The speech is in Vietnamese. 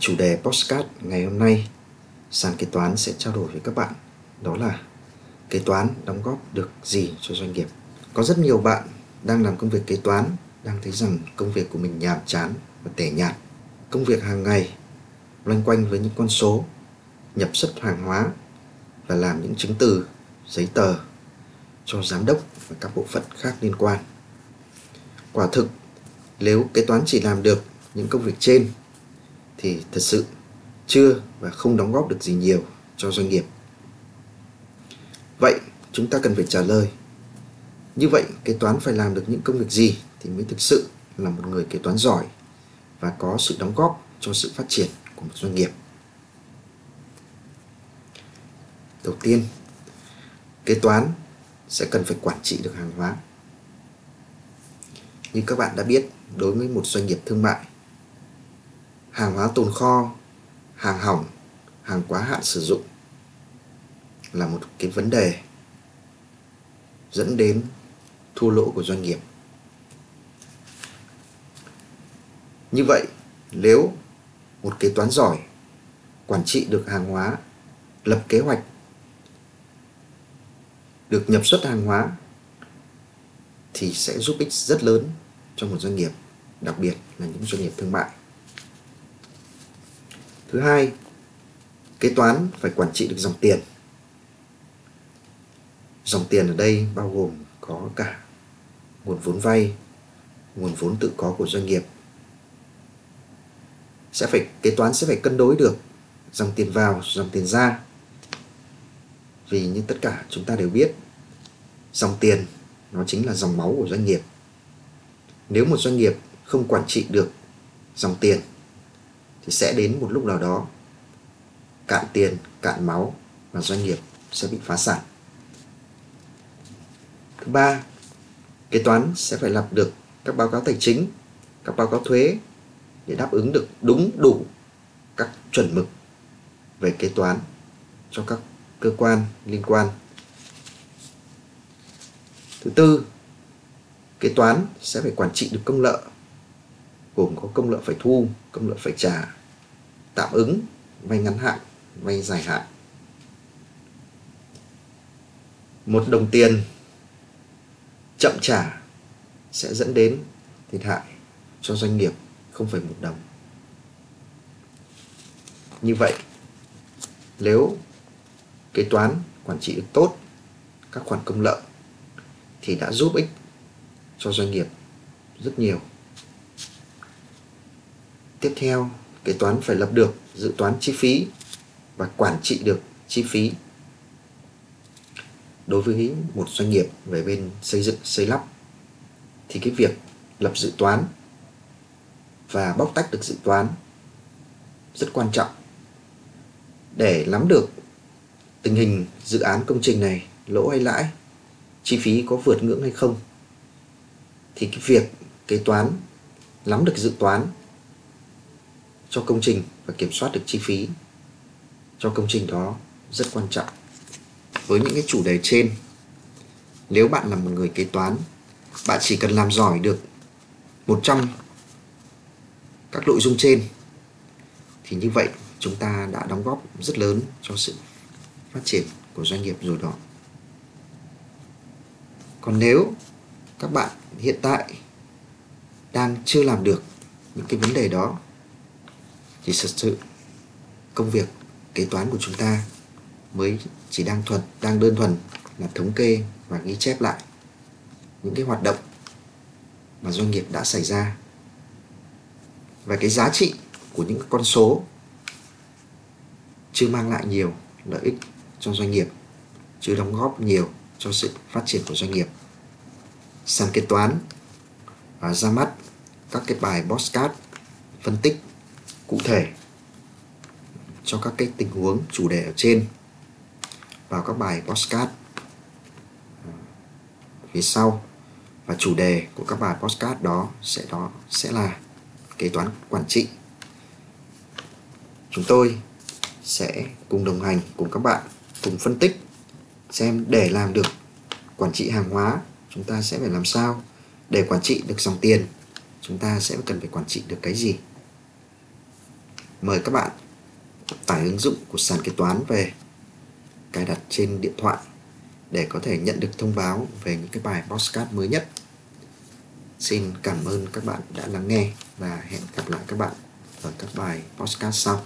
Chủ đề postcard ngày hôm nay sàn kế toán sẽ trao đổi với các bạn đó là kế toán đóng góp được gì cho doanh nghiệp. Có rất nhiều bạn đang làm công việc kế toán đang thấy rằng công việc của mình nhàm chán và tẻ nhạt. Công việc hàng ngày loanh quanh với những con số, nhập xuất hàng hóa và làm những chứng từ, giấy tờ cho giám đốc và các bộ phận khác liên quan. Quả thực, nếu kế toán chỉ làm được những công việc trên thì thật sự chưa và không đóng góp được gì nhiều cho doanh nghiệp. Vậy chúng ta cần phải trả lời. Như vậy kế toán phải làm được những công việc gì thì mới thực sự là một người kế toán giỏi và có sự đóng góp cho sự phát triển của một doanh nghiệp. Đầu tiên, kế toán sẽ cần phải quản trị được hàng hóa. Như các bạn đã biết, đối với một doanh nghiệp thương mại, hàng hóa tồn kho, hàng hỏng, hàng quá hạn sử dụng là một cái vấn đề dẫn đến thua lỗ của doanh nghiệp. Như vậy, nếu một kế toán giỏi quản trị được hàng hóa, lập kế hoạch được nhập xuất hàng hóa thì sẽ giúp ích rất lớn cho một doanh nghiệp, đặc biệt là những doanh nghiệp thương mại. Thứ hai, kế toán phải quản trị được dòng tiền. Dòng tiền ở đây bao gồm có cả nguồn vốn vay, nguồn vốn tự có của doanh nghiệp. Sẽ phải kế toán sẽ phải cân đối được dòng tiền vào, dòng tiền ra. Vì như tất cả chúng ta đều biết, dòng tiền nó chính là dòng máu của doanh nghiệp. Nếu một doanh nghiệp không quản trị được dòng tiền thì sẽ đến một lúc nào đó cạn tiền, cạn máu và doanh nghiệp sẽ bị phá sản. Thứ ba, kế toán sẽ phải lập được các báo cáo tài chính, các báo cáo thuế để đáp ứng được đúng đủ các chuẩn mực về kế toán cho các cơ quan liên quan. Thứ tư, kế toán sẽ phải quản trị được công nợ gồm có công nợ phải thu, công nợ phải trả, tạm ứng, vay ngắn hạn, vay dài hạn. Một đồng tiền chậm trả sẽ dẫn đến thiệt hại cho doanh nghiệp không phải một đồng. Như vậy, nếu kế toán quản trị được tốt các khoản công nợ thì đã giúp ích cho doanh nghiệp rất nhiều. Tiếp theo, kế toán phải lập được dự toán chi phí và quản trị được chi phí. Đối với một doanh nghiệp về bên xây dựng, xây lắp thì cái việc lập dự toán và bóc tách được dự toán rất quan trọng để nắm được tình hình dự án công trình này lỗ hay lãi, chi phí có vượt ngưỡng hay không thì cái việc kế toán nắm được dự toán cho công trình và kiểm soát được chi phí cho công trình đó rất quan trọng. Với những cái chủ đề trên, nếu bạn là một người kế toán, bạn chỉ cần làm giỏi được 100 các nội dung trên thì như vậy chúng ta đã đóng góp rất lớn cho sự phát triển của doanh nghiệp rồi đó. Còn nếu các bạn hiện tại đang chưa làm được những cái vấn đề đó thì thật sự, công việc kế toán của chúng ta mới chỉ đang thuần, đang đơn thuần là thống kê và ghi chép lại những cái hoạt động mà doanh nghiệp đã xảy ra. Và cái giá trị của những con số chưa mang lại nhiều lợi ích cho doanh nghiệp, chưa đóng góp nhiều cho sự phát triển của doanh nghiệp. Sàn kế toán và ra mắt các cái bài postcard phân tích cụ thể cho các cái tình huống, chủ đề ở trên vào các bài postcard ờ, phía sau. Và chủ đề của các bài postcard đó sẽ đó sẽ là kế toán quản trị. Chúng tôi sẽ cùng đồng hành cùng các bạn, cùng phân tích xem để làm được quản trị hàng hóa, chúng ta sẽ phải làm sao để quản trị được dòng tiền, chúng ta sẽ cần phải quản trị được cái gì mời các bạn tải ứng dụng của sàn kế toán về, cài đặt trên điện thoại để có thể nhận được thông báo về những cái bài postcard mới nhất. Xin cảm ơn các bạn đã lắng nghe và hẹn gặp lại các bạn ở các bài postcard sau.